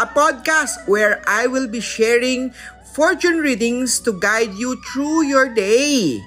a podcast where I will be sharing fortune readings to guide you through your day.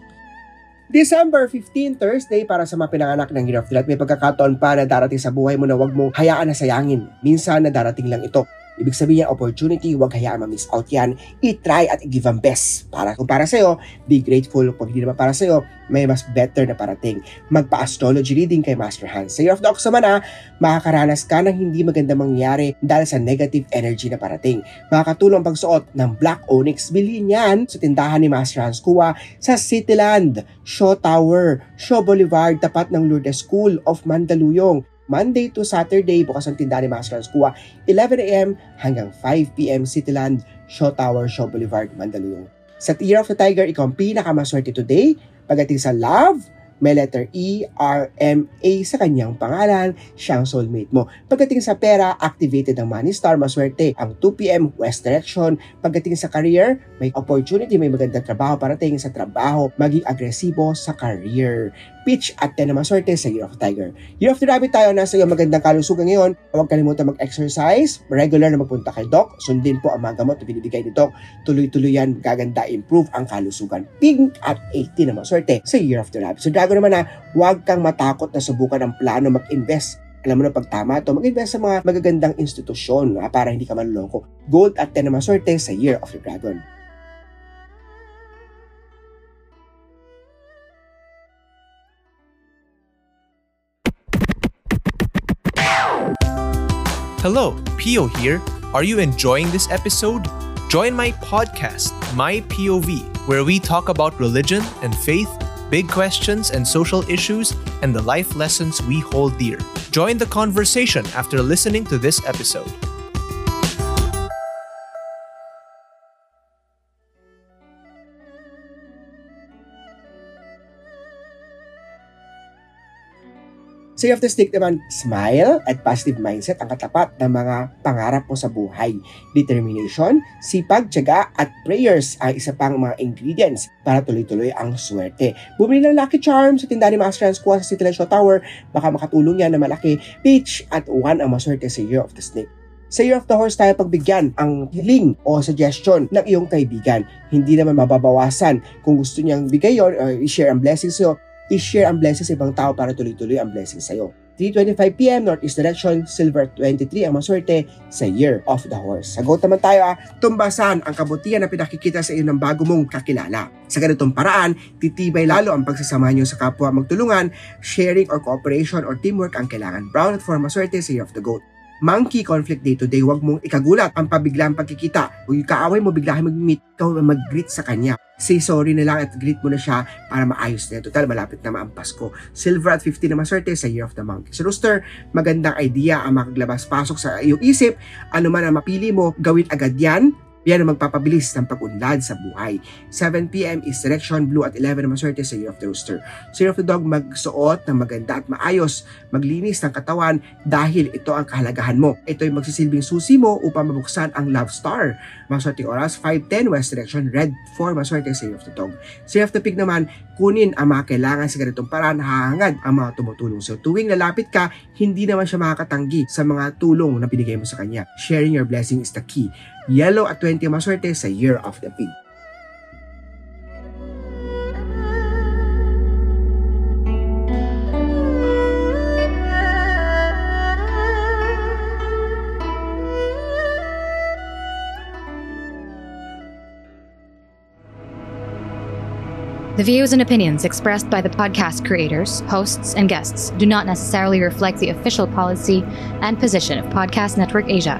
December 15, Thursday, para sa mga pinanganak ng Year of the Light, may pagkakataon pa na darating sa buhay mo na wag mong hayaan na sayangin. Minsan na darating lang ito. Ibig sabihin opportunity, huwag hayaan ma-miss out yan. I-try at i-give ang best. Para kung para sa'yo, be grateful. Pag hindi naman para sa'yo, may mas better na parating. Magpa-astrology reading kay Master Hans. Sa Year of the Ox naman ha, makakaranas ka ng hindi maganda mangyari dahil sa negative energy na parating. Makakatulong pagsuot ng Black Onyx. Bilhin yan sa tindahan ni Master Hans Kua sa Cityland, Shaw Tower, Shaw Boulevard, tapat ng Lourdes School of Mandaluyong. Monday to Saturday, bukas ang tindahan ni Master Kua, 11am hanggang 5pm Cityland, Shaw Tower, Shaw Boulevard, Mandaluyong. Sa Year of the Tiger, ikaw ang pinakamaswerte today. Pagdating sa love, may letter E, R, M, A sa kanyang pangalan, siyang soulmate mo. Pagdating sa pera, activated ang Money Star, maswerte ang 2pm West Direction. Pagdating sa career, may opportunity, may magandang trabaho parating sa trabaho, maging agresibo sa career. Pitch at 10 na maswerte sa Year of the Tiger. Year of the Rabbit tayo, nasa iyo magandang kalusugan ngayon. Huwag kalimutan mag-exercise, regular na magpunta kay Doc, sundin po ang mga gamot na binibigay ni Doc. Tuloy-tuloy yan, gaganda, improve ang kalusugan. Pink at 18 na maswerte sa Year of the Rabbit. So Drago naman na, huwag kang matakot na subukan ang plano mag-invest alam mo na pag tama to, mag-invest sa mga magagandang institusyon ha, para hindi ka manloko. Gold at 10 na sa Year of the Dragon. Hello, Pio here. Are you enjoying this episode? Join my podcast, My POV, where we talk about religion and faith, big questions and social issues, and the life lessons we hold dear. Join the conversation after listening to this episode. Sa of the Snake naman, smile at positive mindset ang katapat ng mga pangarap mo sa buhay. Determination, sipag, tiyaga at prayers ay isa pang mga ingredients para tuloy-tuloy ang swerte. Bumili ng Lucky Charm sa tindahan ni Master Hans Kwan sa City Show Tower. Baka makatulong yan na malaki. Peach at 1 ang maswerte sa Year of the Snake. Sa Year of the Horse tayo pagbigyan ang hiling o suggestion ng iyong kaibigan. Hindi naman mababawasan kung gusto niyang bigay yon or i-share ang blessings sa'yo i-share ang blessings sa ibang tao para tuloy-tuloy ang blessings sa'yo. 3.25pm, Northeast Direction, Silver 23 ang maswerte sa Year of the Horse. Sagot naman tayo ah, tumbasan ang kabutihan na pinakikita sa iyo ng bago mong kakilala. Sa ganitong paraan, titibay lalo ang pagsasama niyo sa kapwa magtulungan, sharing or cooperation or teamwork ang kailangan. Brown at for maswerte sa Year of the Goat. Monkey conflict day to day, huwag mong ikagulat ang pabiglang pagkikita. Kung yung kaaway mo, bigla mag-meet, ikaw mag-greet sa kanya. Say sorry na lang at greet mo na siya para maayos na. Total, malapit na ang Pasko. Silver at 50 na maswerte sa Year of the Monkey. Sa Rooster, magandang idea ang makaglabas-pasok sa iyong isip. Ano man ang mapili mo, gawin agad yan yan ang magpapabilis ng pag-unlad sa buhay. 7pm is Direction Blue at 11 na maswerte sa Year of the Rooster. Sa Year of the Dog, magsuot ng maganda at maayos, maglinis ng katawan dahil ito ang kahalagahan mo. Ito ay magsisilbing susi mo upang mabuksan ang Love Star. Maswerte oras, 5.10 West Direction, Red 4 maswerte sa Year of the Dog. Sa Year of the Pig naman, kunin ang mga kailangan sa ganitong paraan, hahangad ang mga tumutulong. So tuwing lalapit ka, hindi naman siya makakatanggi sa mga tulong na binigay mo sa kanya. Sharing your blessing is the key. Yellow at 20 maswerte sa Year of the Pig. The views and opinions expressed by the podcast creators, hosts, and guests do not necessarily reflect the official policy and position of Podcast Network Asia,